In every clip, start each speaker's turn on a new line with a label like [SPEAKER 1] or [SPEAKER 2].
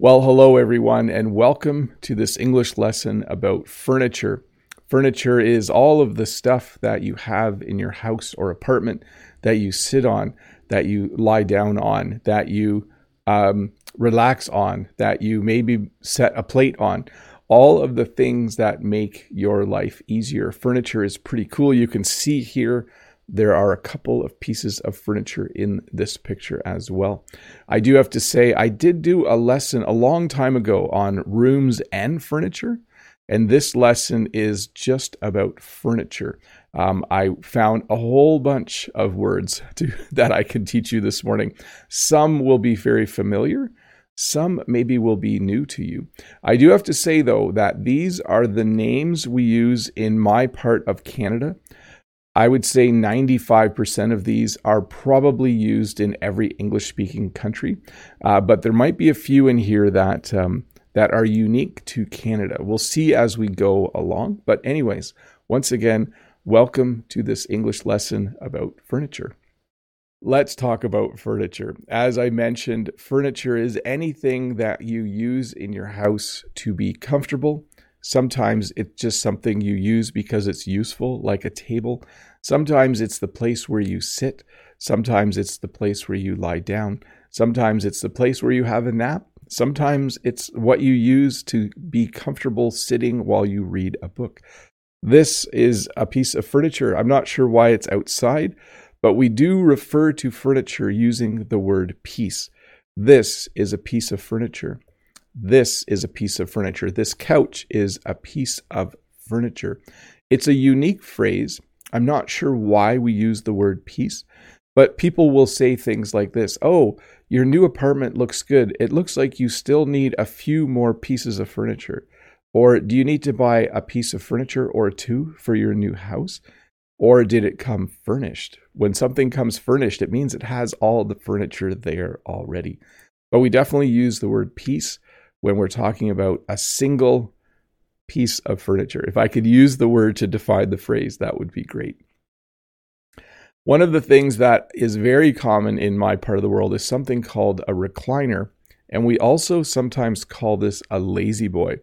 [SPEAKER 1] Well, hello everyone, and welcome to this English lesson about furniture. Furniture is all of the stuff that you have in your house or apartment that you sit on, that you lie down on, that you um, relax on, that you maybe set a plate on. All of the things that make your life easier. Furniture is pretty cool. You can see here there are a couple of pieces of furniture in this picture as well. I do have to say, I did do a lesson a long time ago on rooms and furniture, and this lesson is just about furniture. Um, I found a whole bunch of words to, that I can teach you this morning. Some will be very familiar. Some maybe will be new to you. I do have to say, though, that these are the names we use in my part of Canada. I would say 95% of these are probably used in every English speaking country, uh, but there might be a few in here that, um, that are unique to Canada. We'll see as we go along. But, anyways, once again, welcome to this English lesson about furniture. Let's talk about furniture. As I mentioned, furniture is anything that you use in your house to be comfortable. Sometimes it's just something you use because it's useful, like a table. Sometimes it's the place where you sit. Sometimes it's the place where you lie down. Sometimes it's the place where you have a nap. Sometimes it's what you use to be comfortable sitting while you read a book. This is a piece of furniture. I'm not sure why it's outside, but we do refer to furniture using the word piece. This is a piece of furniture. This is a piece of furniture. This couch is a piece of furniture. It's a unique phrase I'm not sure why we use the word piece, but people will say things like this Oh, your new apartment looks good. It looks like you still need a few more pieces of furniture. Or do you need to buy a piece of furniture or two for your new house? Or did it come furnished? When something comes furnished, it means it has all the furniture there already. But we definitely use the word piece when we're talking about a single piece of furniture. If I could use the word to define the phrase, that would be great. One of the things that is very common in my part of the world is something called a recliner, and we also sometimes call this a La-Z-Boy.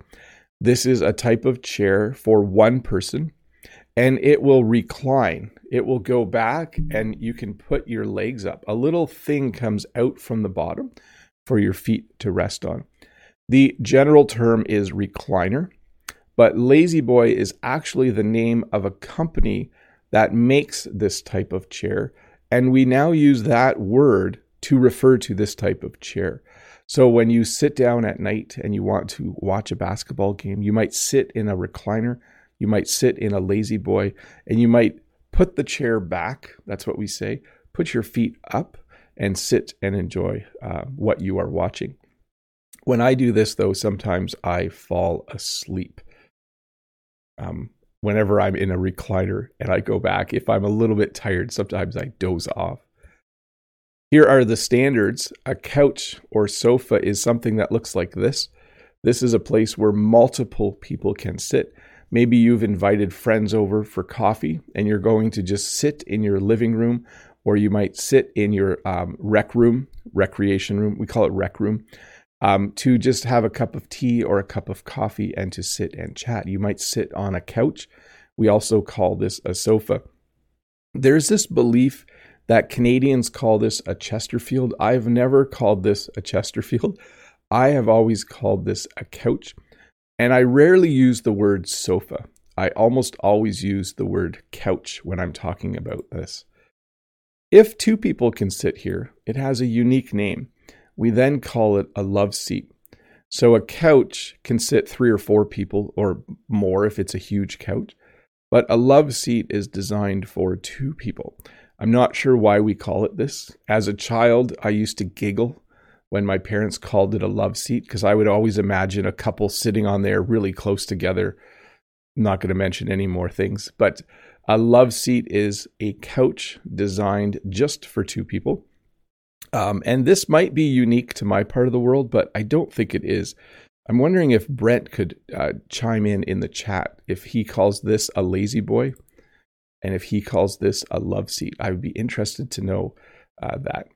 [SPEAKER 1] This is a type of chair for one person, and it will recline. It will go back, and you can put your legs up. A little thing comes out from the bottom for your feet to rest on. The general term is recliner, but La-Z-Boy is actually the name of a company that makes this type of chair. And we now use that word to refer to this type of chair. So when you sit down at night and you want to watch a basketball game, you might sit in a recliner, you might sit in a La-Z-Boy, and you might put the chair back. That's what we say. Put your feet up and sit and enjoy uh, what you are watching. When I do this, though, sometimes I fall asleep um, whenever I'm in a recliner and I go back, if I'm a little bit tired, sometimes I doze off. Here are the standards. A couch or sofa is something that looks like this. This is a place where multiple people can sit. Maybe you've invited friends over for coffee and you're going to just sit in your living room, or you might sit in your um, rec room, recreation room. We call it rec room um, to just have a cup of tea or a cup of coffee and to sit and chat. You might sit on a couch. We also call this a sofa. There's this belief that Canadians call this a Chesterfield. I've never called this a Chesterfield. I have always called this a couch. And I rarely use the word sofa. I almost always use the word couch when I'm talking about this. If two people can sit here, it has a unique name. We then call it a love seat. So a couch can sit three or four people or more if it's a huge couch, but a love seat is designed for two people. I'm not sure why we call it this. As a child, I used to giggle when my parents called it a love seat because I would always imagine a couple sitting on there really close together. I'm not going to mention any more things, but a love seat is a couch designed just for two people. Um, and this might be unique to my part of the world, but I don't think it is. I'm wondering if Brent could uh, chime in in the chat if he calls this a La-Z-Boy and if he calls this a love seat. I would be interested to know uh, that.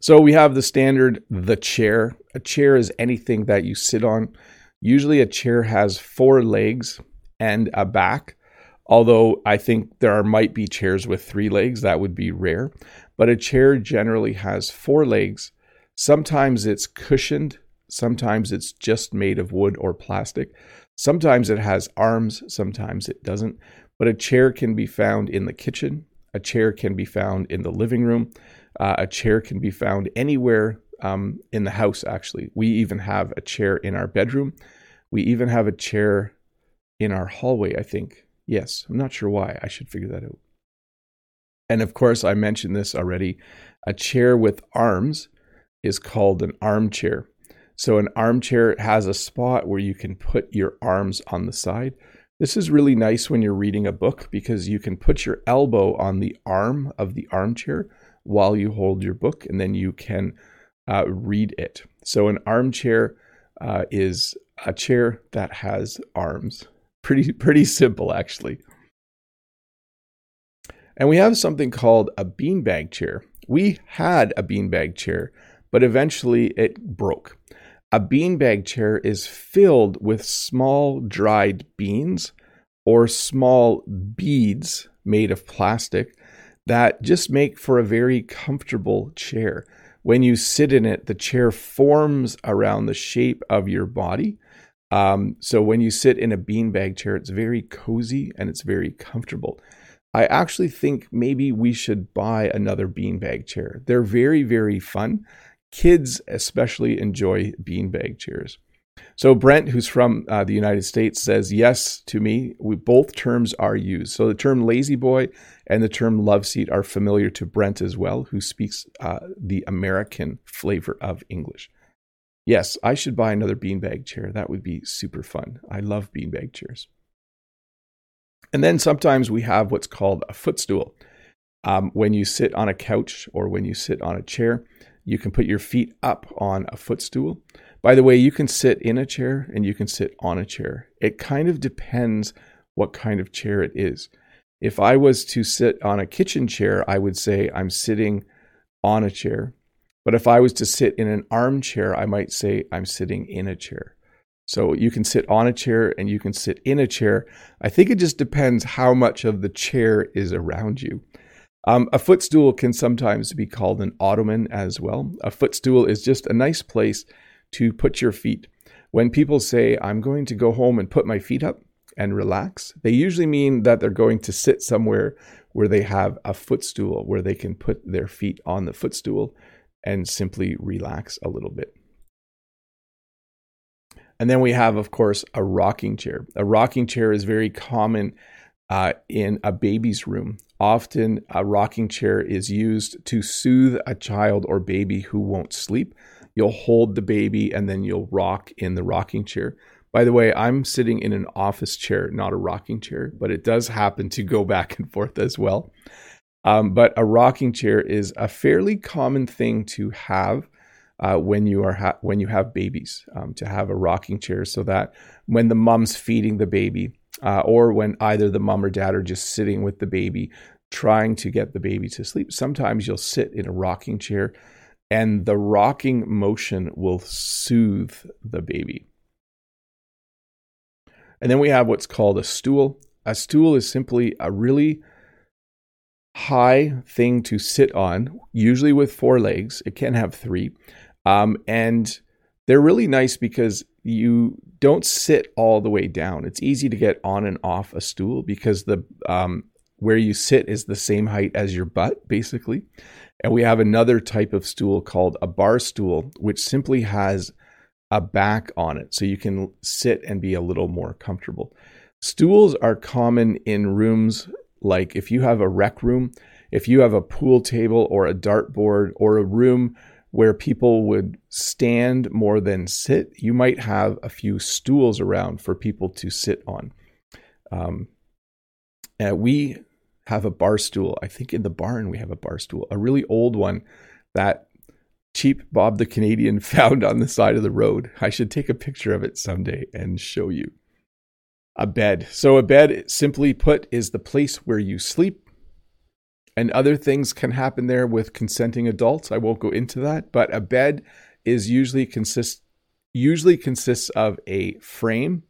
[SPEAKER 1] So we have the standard, the chair. A chair is anything that you sit on. Usually a chair has four legs and a back. Although I think there are, might be chairs with three legs, that would be rare. But a chair generally has four legs. Sometimes it's cushioned, sometimes it's just made of wood or plastic. Sometimes it has arms, sometimes it doesn't. But a chair can be found in the kitchen, a chair can be found in the living room, uh, a chair can be found anywhere um, in the house, actually. We even have a chair in our bedroom. We even have a chair in our hallway, I think. Yes, I'm not sure why. I should figure that out. And of course, I mentioned this already. A chair with arms is called an armchair. So, an armchair has a spot where you can put your arms on the side. This is really nice when you're reading a book because you can put your elbow on the arm of the armchair while you hold your book, and then you can uh, read it. So, an armchair uh, is a chair that has arms. Pretty pretty simple, actually. And we have something called a beanbag chair. We had a beanbag chair, but eventually it broke. A beanbag chair is filled with small dried beans or small beads made of plastic that just make for a very comfortable chair. When you sit in it, the chair forms around the shape of your body. Um, so when you sit in a beanbag chair, it's very cozy and it's very comfortable. I actually think maybe we should buy another beanbag chair. They're very, very fun. Kids especially enjoy beanbag chairs. So Brent, who's from uh, the United States, says yes to me. We, both terms are used. So the term La-Z-Boy and the term love seat are familiar to Brent as well, who speaks uh, the American flavor of English. Yes, I should buy another beanbag chair. That would be super fun. I love beanbag chairs. And then sometimes we have what's called a footstool. Um, when you sit on a couch or when you sit on a chair, you can put your feet up on a footstool. By the way, you can sit in a chair and you can sit on a chair. It kind of depends what kind of chair it is. If I was to sit on a kitchen chair, I would say I'm sitting on a chair. But if I was to sit in an armchair, I might say I'm sitting in a chair. So you can sit on a chair and you can sit in a chair. I think it just depends how much of the chair is around you. Um, a footstool can sometimes be called an ottoman as well. A footstool is just a nice place to put your feet. When people say, I'm going to go home and put my feet up and relax, they usually mean that they're going to sit somewhere where they have a footstool, where they can put their feet on the footstool and simply relax a little bit. And then we have, of course, a rocking chair. A rocking chair is very common uh, in a baby's room. Often, a rocking chair is used to soothe a child or baby who won't sleep. You'll hold the baby and then you'll rock in the rocking chair. By the way, I'm sitting in an office chair, not a rocking chair, but it does happen to go back and forth as well. Um, but a rocking chair is a fairly common thing to have uh, when you are ha- when you have babies um, to have a rocking chair so that when the mom's feeding the baby uh, or when either the mom or dad are just sitting with the baby trying to get the baby to sleep sometimes you'll sit in a rocking chair and the rocking motion will soothe the baby. And then we have what's called a stool. A stool is simply a really high thing to sit on, usually with four legs. It can have three. Um, and they're really nice because you don't sit all the way down. It's easy to get on and off a stool because the um, where you sit is the same height as your butt, basically. And we have another type of stool called a bar stool, which simply has a back on it, so you can sit and be a little more comfortable. Stools are common in rooms like if you have a rec room, if you have a pool table or a dartboard or a room where people would stand more than sit, you might have a few stools around for people to sit on. Um, we have a bar stool. I think in the barn we have a bar stool, a really old one that cheap Bob the Canadian found on the side of the road. I should take a picture of it someday and show you. A bed. So, a bed, simply put, is the place where you sleep. and other things can happen there with consenting adults. I won't go into that, but a bed is usually consists usually consists of a frame,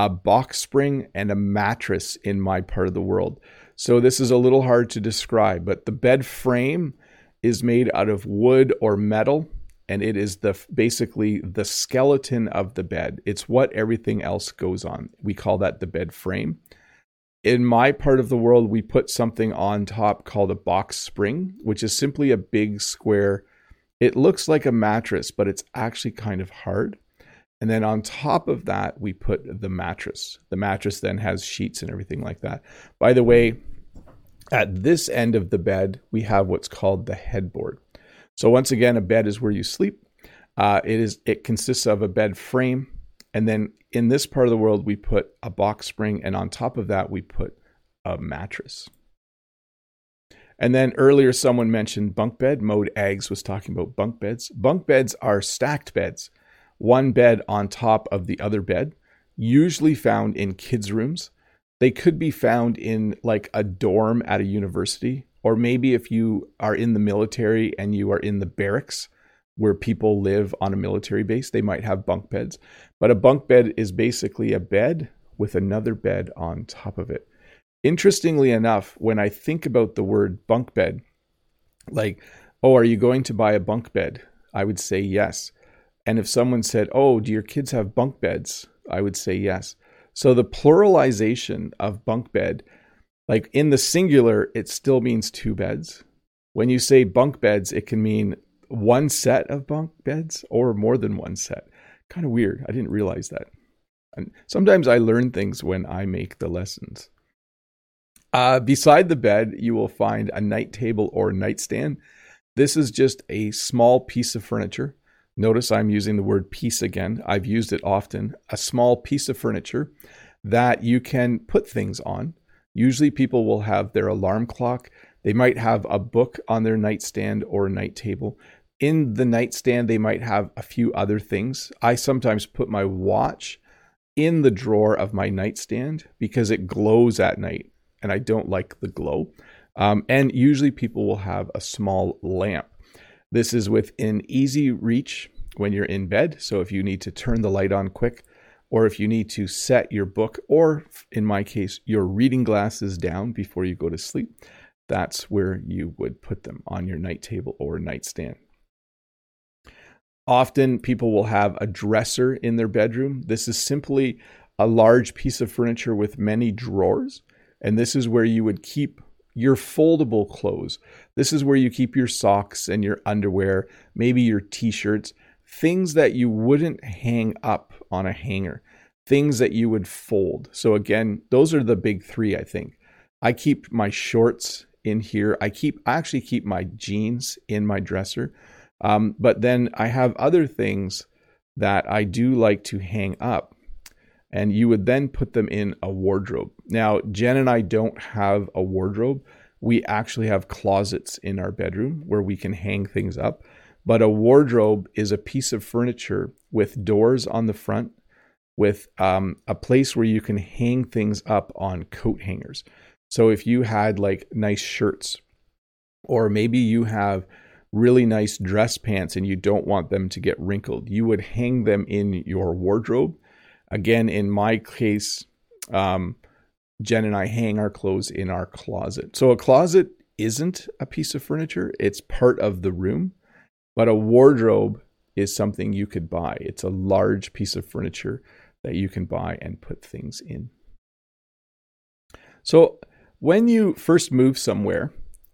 [SPEAKER 1] a box spring, and a mattress in my part of the world. So this is a little hard to describe, but the bed frame is made out of wood or metal and it is the basically the skeleton of the bed. It's what everything else goes on. We call that the bed frame. In my part of the world, we put something on top called a box spring, which is simply a big square. It looks like a mattress, but it's actually kind of hard. And then on top of that, we put the mattress. The mattress then has sheets and everything like that. By the way, at this end of the bed, we have what's called the headboard. So once again, a bed is where you sleep. Uh, it is it consists of a bed frame, and then in this part of the world, we put a box spring, and on top of that, we put a mattress. And then earlier, someone mentioned bunk bed. Mode Eggs was talking about bunk beds. Bunk beds are stacked beds, one bed on top of the other bed, usually found in kids' rooms. They could be found in like a dorm at a university or maybe if you are in the military and you are in the barracks where people live on a military base, they might have bunk beds. But a bunk bed is basically a bed with another bed on top of it. Interestingly enough, when I think about the word bunk bed, like, oh, are you going to buy a bunk bed? I would say yes. And if someone said, oh, do your kids have bunk beds? I would say yes. So the pluralization of bunk bed like in the singular, it still means two beds. When you say bunk beds, it can mean one set of bunk beds or more than one set. Kind of weird. I didn't realize that. And sometimes I learn things when I make the lessons. Uh, beside the bed, you will find a night table or nightstand. This is just a small piece of furniture. Notice I'm using the word piece again. I've used it often. A small piece of furniture that you can put things on. Usually, people will have their alarm clock. They might have a book on their nightstand or night table. In the nightstand, they might have a few other things. I sometimes put my watch in the drawer of my nightstand because it glows at night and I don't like the glow. Um, and usually, people will have a small lamp. This is within easy reach when you're in bed. So, if you need to turn the light on quick, or if you need to set your book, or in my case, your reading glasses down before you go to sleep, that's where you would put them on your night table or nightstand. Often people will have a dresser in their bedroom. This is simply a large piece of furniture with many drawers. And this is where you would keep your foldable clothes. This is where you keep your socks and your underwear, maybe your t shirts things that you wouldn't hang up on a hanger, things that you would fold. So, again, those are the big three, I think. I keep my shorts in here. I keep, I actually keep my jeans in my dresser. Um, but then I have other things that I do like to hang up. And you would then put them in a wardrobe. Now, Jen and I don't have a wardrobe. We actually have closets in our bedroom where we can hang things up. But a wardrobe is a piece of furniture with doors on the front, with um, a place where you can hang things up on coat hangers. So if you had like nice shirts, or maybe you have really nice dress pants and you don't want them to get wrinkled, you would hang them in your wardrobe. Again, in my case, um, Jen and I hang our clothes in our closet. So a closet isn't a piece of furniture, it's part of the room. But a wardrobe is something you could buy. It's a large piece of furniture that you can buy and put things in. So, when you first move somewhere,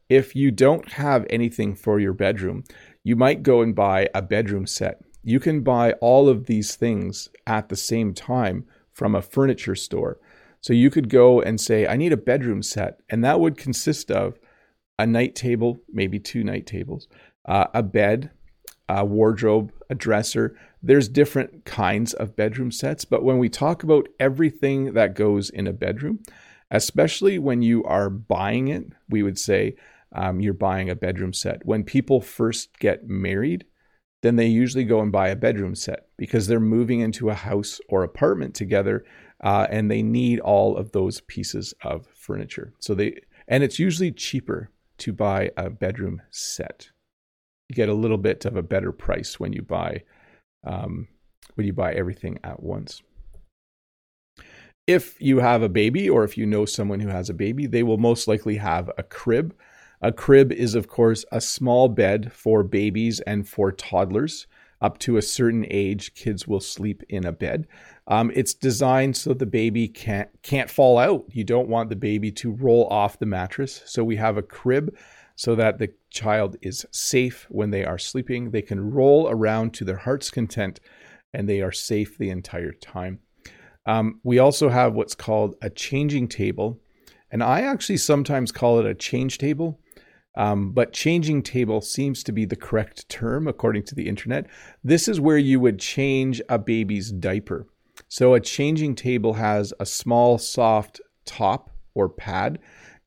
[SPEAKER 1] if you don't have anything for your bedroom, you might go and buy a bedroom set. You can buy all of these things at the same time from a furniture store. So you could go and say, I need a bedroom set. And that would consist of a night table, maybe two night tables, uh, a bed, a wardrobe, a dresser. There's different kinds of bedroom sets, but when we talk about everything that goes in a bedroom, especially when you are buying it, we would say um, you're buying a bedroom set. When people first get married, then they usually go and buy a bedroom set because they're moving into a house or apartment together uh, and they need all of those pieces of furniture. So they, and it's usually cheaper to buy a bedroom set. Get a little bit of a better price when you buy um, when you buy everything at once. If you have a baby, or if you know someone who has a baby, they will most likely have a crib. A crib is, of course, a small bed for babies and for toddlers up to a certain age, kids will sleep in a bed. Um, it's designed so the baby can't can't fall out. You don't want the baby to roll off the mattress. So we have a crib so that the child is safe when they are sleeping. They can roll around to their heart's content, and they are safe the entire time. Um, we also have what's called a changing table, and I actually sometimes call it a change table um, but changing table seems to be the correct term according to the internet. This is where you would change a baby's diaper. So a changing table has a small, soft top or pad,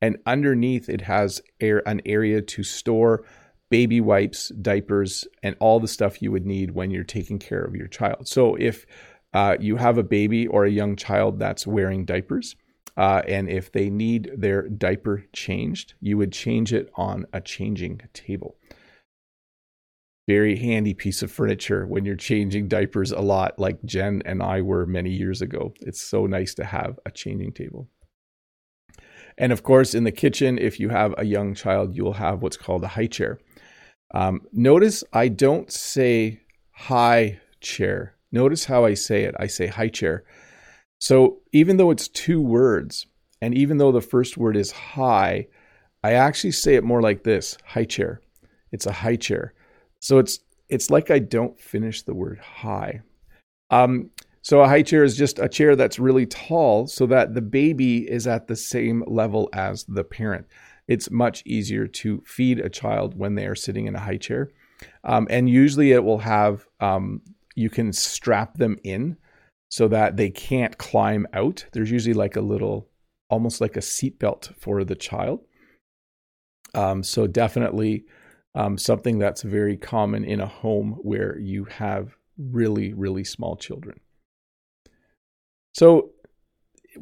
[SPEAKER 1] and underneath it has air, an area to store baby wipes, diapers, and all the stuff you would need when you're taking care of your child. So if uh, you have a baby or a young child that's wearing diapers, uh, and if they need their diaper changed, you would change it on a changing table. Very handy piece of furniture when you're changing diapers a lot, like Jen and I were many years ago. It's so nice to have a changing table. And of course, in the kitchen, if you have a young child, you'll have what's called a high chair. Um, notice I don't say high chair. Notice how I say it. I say high chair so even though it's two words, and even though the first word is high, I actually say it more like this high chair. It's a high chair. So it's it's like I don't finish the word high. Um, so a high chair is just a chair that's really tall so that the baby is at the same level as the parent. It's much easier to feed a child when they are sitting in a high chair. Um, and usually it will have, um, you can strap them in so that they can't climb out. There's usually like a little, almost like a seatbelt for the child. Um, so definitely um, something that's very common in a home where you have really, really small children. So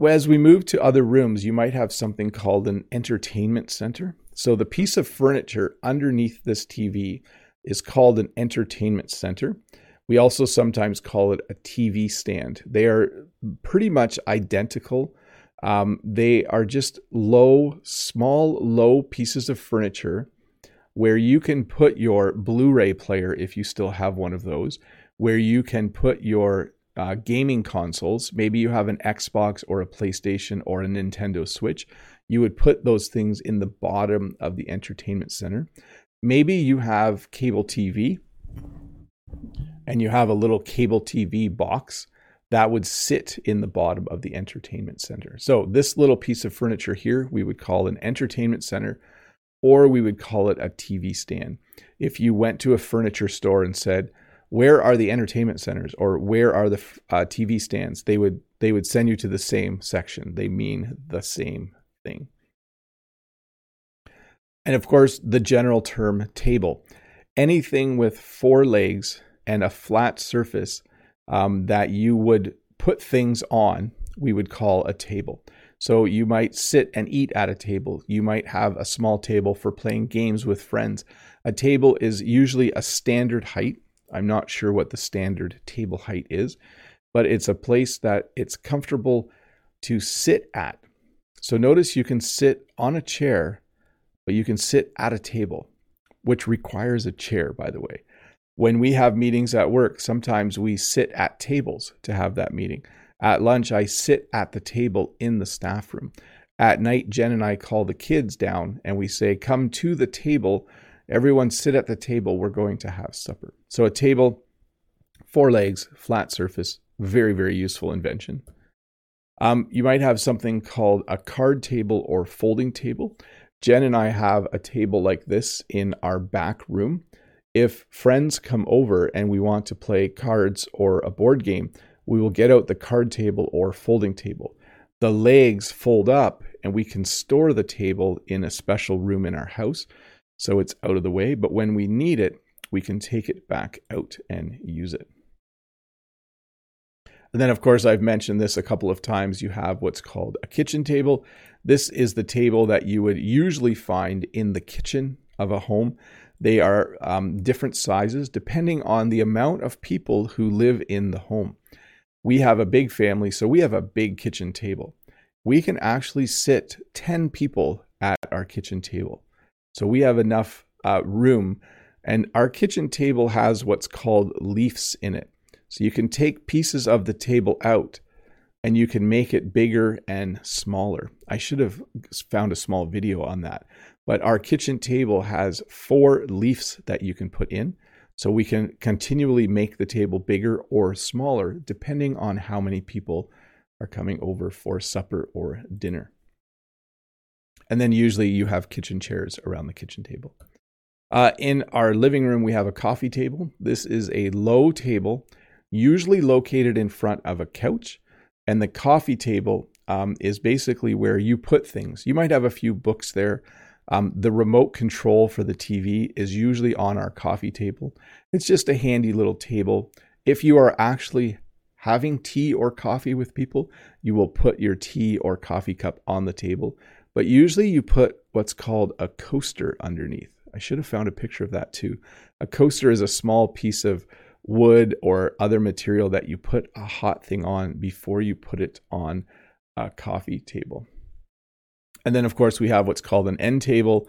[SPEAKER 1] as we move to other rooms, you might have something called an entertainment center. So the piece of furniture underneath this TV is called an entertainment center. We also sometimes call it a TV stand. They are pretty much identical. Um, they are just low, small, low pieces of furniture where you can put your Blu ray player, if you still have one of those, where you can put your uh, gaming consoles. Maybe you have an Xbox or a PlayStation or a Nintendo Switch. You would put those things in the bottom of the entertainment center. Maybe you have cable TV and you have a little cable TV box that would sit in the bottom of the entertainment center. So, this little piece of furniture here, we would call an entertainment center, or we would call it a TV stand. If you went to a furniture store and said, "Where are the entertainment centers?" or "Where are the uh, TV stands?" they would they would send you to the same section. They mean the same thing. And of course, the general term table. Anything with four legs and a flat surface um, that you would put things on, we would call a table. So you might sit and eat at a table. You might have a small table for playing games with friends. A table is usually a standard height. I'm not sure what the standard table height is, but it's a place that it's comfortable to sit at. So notice you can sit on a chair, but you can sit at a table, which requires a chair, by the way. When we have meetings at work, sometimes we sit at tables to have that meeting. At lunch, I sit at the table in the staff room. At night, Jen and I call the kids down and we say, Come to the table. Everyone sit at the table. We're going to have supper. So, a table, four legs, flat surface, very, very useful invention. Um, you might have something called a card table or folding table. Jen and I have a table like this in our back room. If friends come over and we want to play cards or a board game, we will get out the card table or folding table. The legs fold up and we can store the table in a special room in our house so it's out of the way. But when we need it, we can take it back out and use it. And then, of course, I've mentioned this a couple of times. You have what's called a kitchen table. This is the table that you would usually find in the kitchen of a home. They are um, different sizes depending on the amount of people who live in the home. We have a big family, so we have a big kitchen table. We can actually sit 10 people at our kitchen table. So we have enough uh, room, and our kitchen table has what's called leafs in it. So you can take pieces of the table out and you can make it bigger and smaller. I should have found a small video on that. But our kitchen table has four leafs that you can put in. So we can continually make the table bigger or smaller depending on how many people are coming over for supper or dinner. And then usually you have kitchen chairs around the kitchen table. Uh, in our living room, we have a coffee table. This is a low table usually located in front of a couch. And the coffee table um, is basically where you put things. You might have a few books there. Um, the remote control for the TV is usually on our coffee table. It's just a handy little table. If you are actually having tea or coffee with people, you will put your tea or coffee cup on the table. But usually you put what's called a coaster underneath. I should have found a picture of that too. A coaster is a small piece of wood or other material that you put a hot thing on before you put it on a coffee table. And then, of course, we have what's called an end table,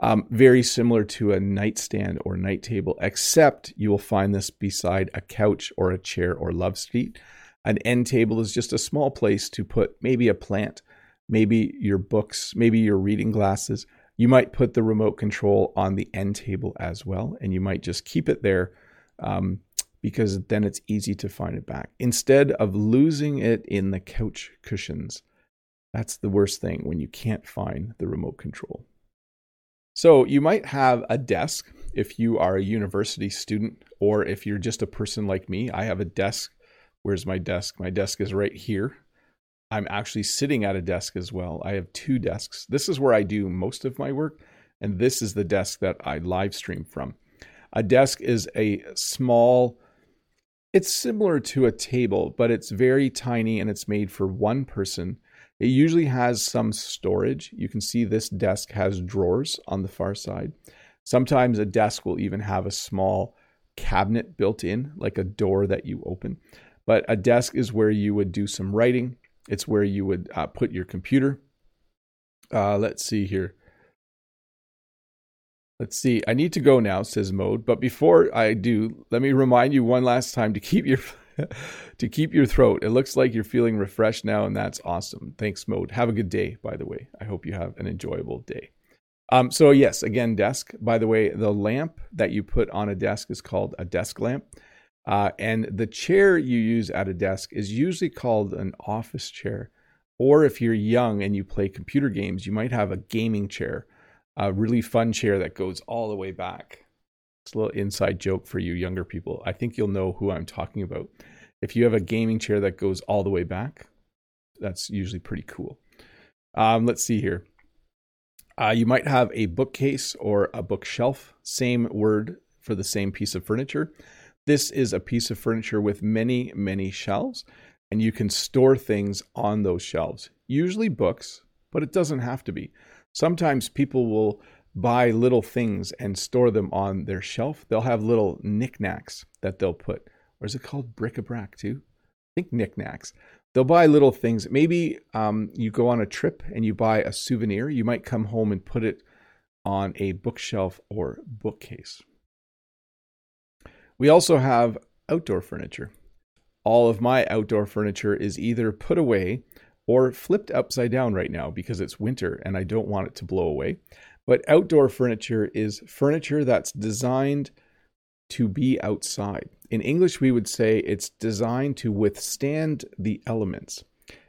[SPEAKER 1] um, very similar to a nightstand or night table, except you will find this beside a couch or a chair or love seat. An end table is just a small place to put maybe a plant, maybe your books, maybe your reading glasses. You might put the remote control on the end table as well, and you might just keep it there um, because then it's easy to find it back instead of losing it in the couch cushions. That's the worst thing when you can't find the remote control. So you might have a desk if you are a university student, or if you're just a person like me. I have a desk. Where's my desk? My desk is right here. I'm actually sitting at a desk as well. I have two desks. This is where I do most of my work, and this is the desk that I live stream from. A desk is a small it's similar to a table, but it's very tiny and it's made for one person. It usually has some storage. You can see this desk has drawers on the far side. Sometimes a desk will even have a small cabinet built in, like a door that you open. But a desk is where you would do some writing, it's where you would uh, put your computer. Uh, let's see here. Let's see. I need to go now, says Mode. But before I do, let me remind you one last time to keep your to keep your throat. It looks like you're feeling refreshed now, and that's awesome. Thanks, Mode. Have a good day, by the way. I hope you have an enjoyable day. Um, so yes, again, desk. By the way, the lamp that you put on a desk is called a desk lamp. Uh, and the chair you use at a desk is usually called an office chair. Or if you're young and you play computer games, you might have a gaming chair a really fun chair that goes all the way back. It's a little inside joke for you younger people. I think you'll know who I'm talking about. If you have a gaming chair that goes all the way back, that's usually pretty cool. Um, let's see here. Uh, you might have a bookcase or a bookshelf, same word for the same piece of furniture. This is a piece of furniture with many, many shelves, and you can store things on those shelves, usually books, but it doesn't have to be. Sometimes people will buy little things and store them on their shelf. They'll have little knickknacks that they'll put. Or is it called bric-a-brac too? I think knickknacks. They'll buy little things. Maybe um, you go on a trip and you buy a souvenir. You might come home and put it on a bookshelf or bookcase. We also have outdoor furniture. All of my outdoor furniture is either put away or flipped upside down right now because it's winter and I don't want it to blow away. But outdoor furniture is furniture that's designed to be outside. In English, we would say it's designed to withstand the elements.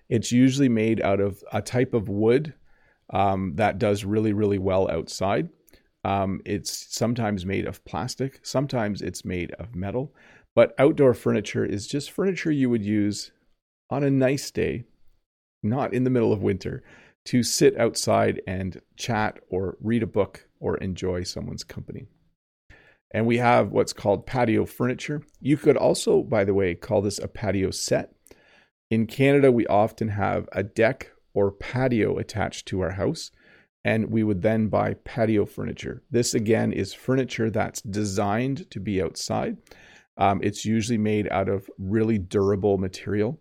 [SPEAKER 1] It's usually made out of a type of wood um, that does really, really well outside. Um, it's sometimes made of plastic, sometimes it's made of metal. But outdoor furniture is just furniture you would use on a nice day not in the middle of winter, to sit outside and chat or read a book or enjoy someone's company. And we have what's called patio furniture. You could also, by the way, call this a patio set. In Canada, we often have a deck or patio attached to our house, and we would then buy patio furniture. This again is furniture that's designed to be outside. Um, it's usually made out of really durable material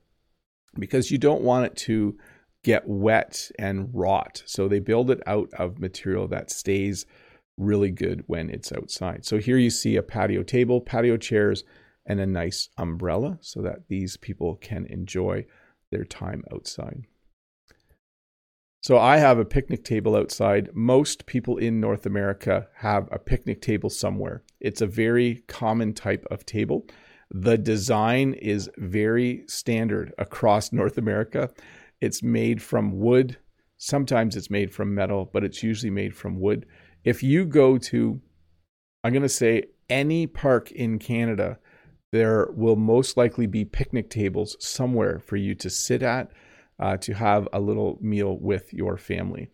[SPEAKER 1] because you don't want it to get wet and rot. So they build it out of material that stays really good when it's outside. So here you see a patio table, patio chairs, and a nice umbrella so that these people can enjoy their time outside. So I have a picnic table outside. Most people in North America have a picnic table somewhere. It's a very common type of table. The design is very standard across North America. It's made from wood. Sometimes it's made from metal, but it's usually made from wood. If you go to, I'm going to say, any park in Canada, there will most likely be picnic tables somewhere for you to sit at uh, to have a little meal with your family.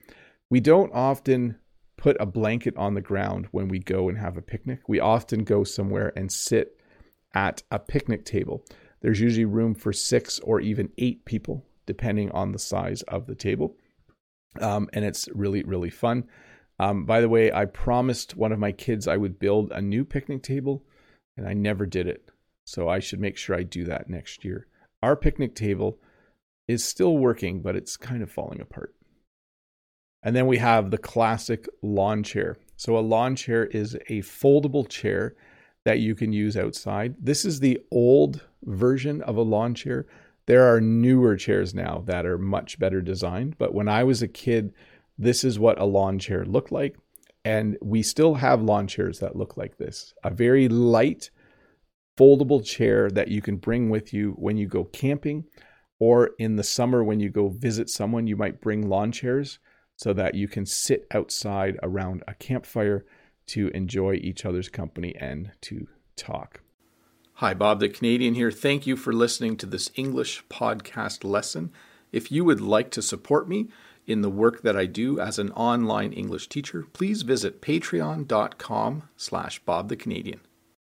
[SPEAKER 1] We don't often put a blanket on the ground when we go and have a picnic. We often go somewhere and sit at a picnic table. There's usually room for six or even eight people, depending on the size of the table. Um, and it's really, really fun. Um, by the way, I promised one of my kids I would build a new picnic table, and I never did it. So I should make sure I do that next year. Our picnic table is still working, but it's kind of falling apart. And then we have the classic lawn chair. So a lawn chair is a foldable chair that you can use outside. This is the old version of a lawn chair. There are newer chairs now that are much better designed, but when I was a kid, this is what a lawn chair looked like. And we still have lawn chairs that look like this a very light, foldable chair that you can bring with you when you go camping or in the summer, when you go visit someone, you might bring lawn chairs so that you can sit outside around a campfire to enjoy each other's company and to talk. Hi, Bob the Canadian here. Thank you for listening to this English podcast lesson. If you would like to support me in the work that I do as an online English teacher, please visit patreon.com slash Bob the Canadian.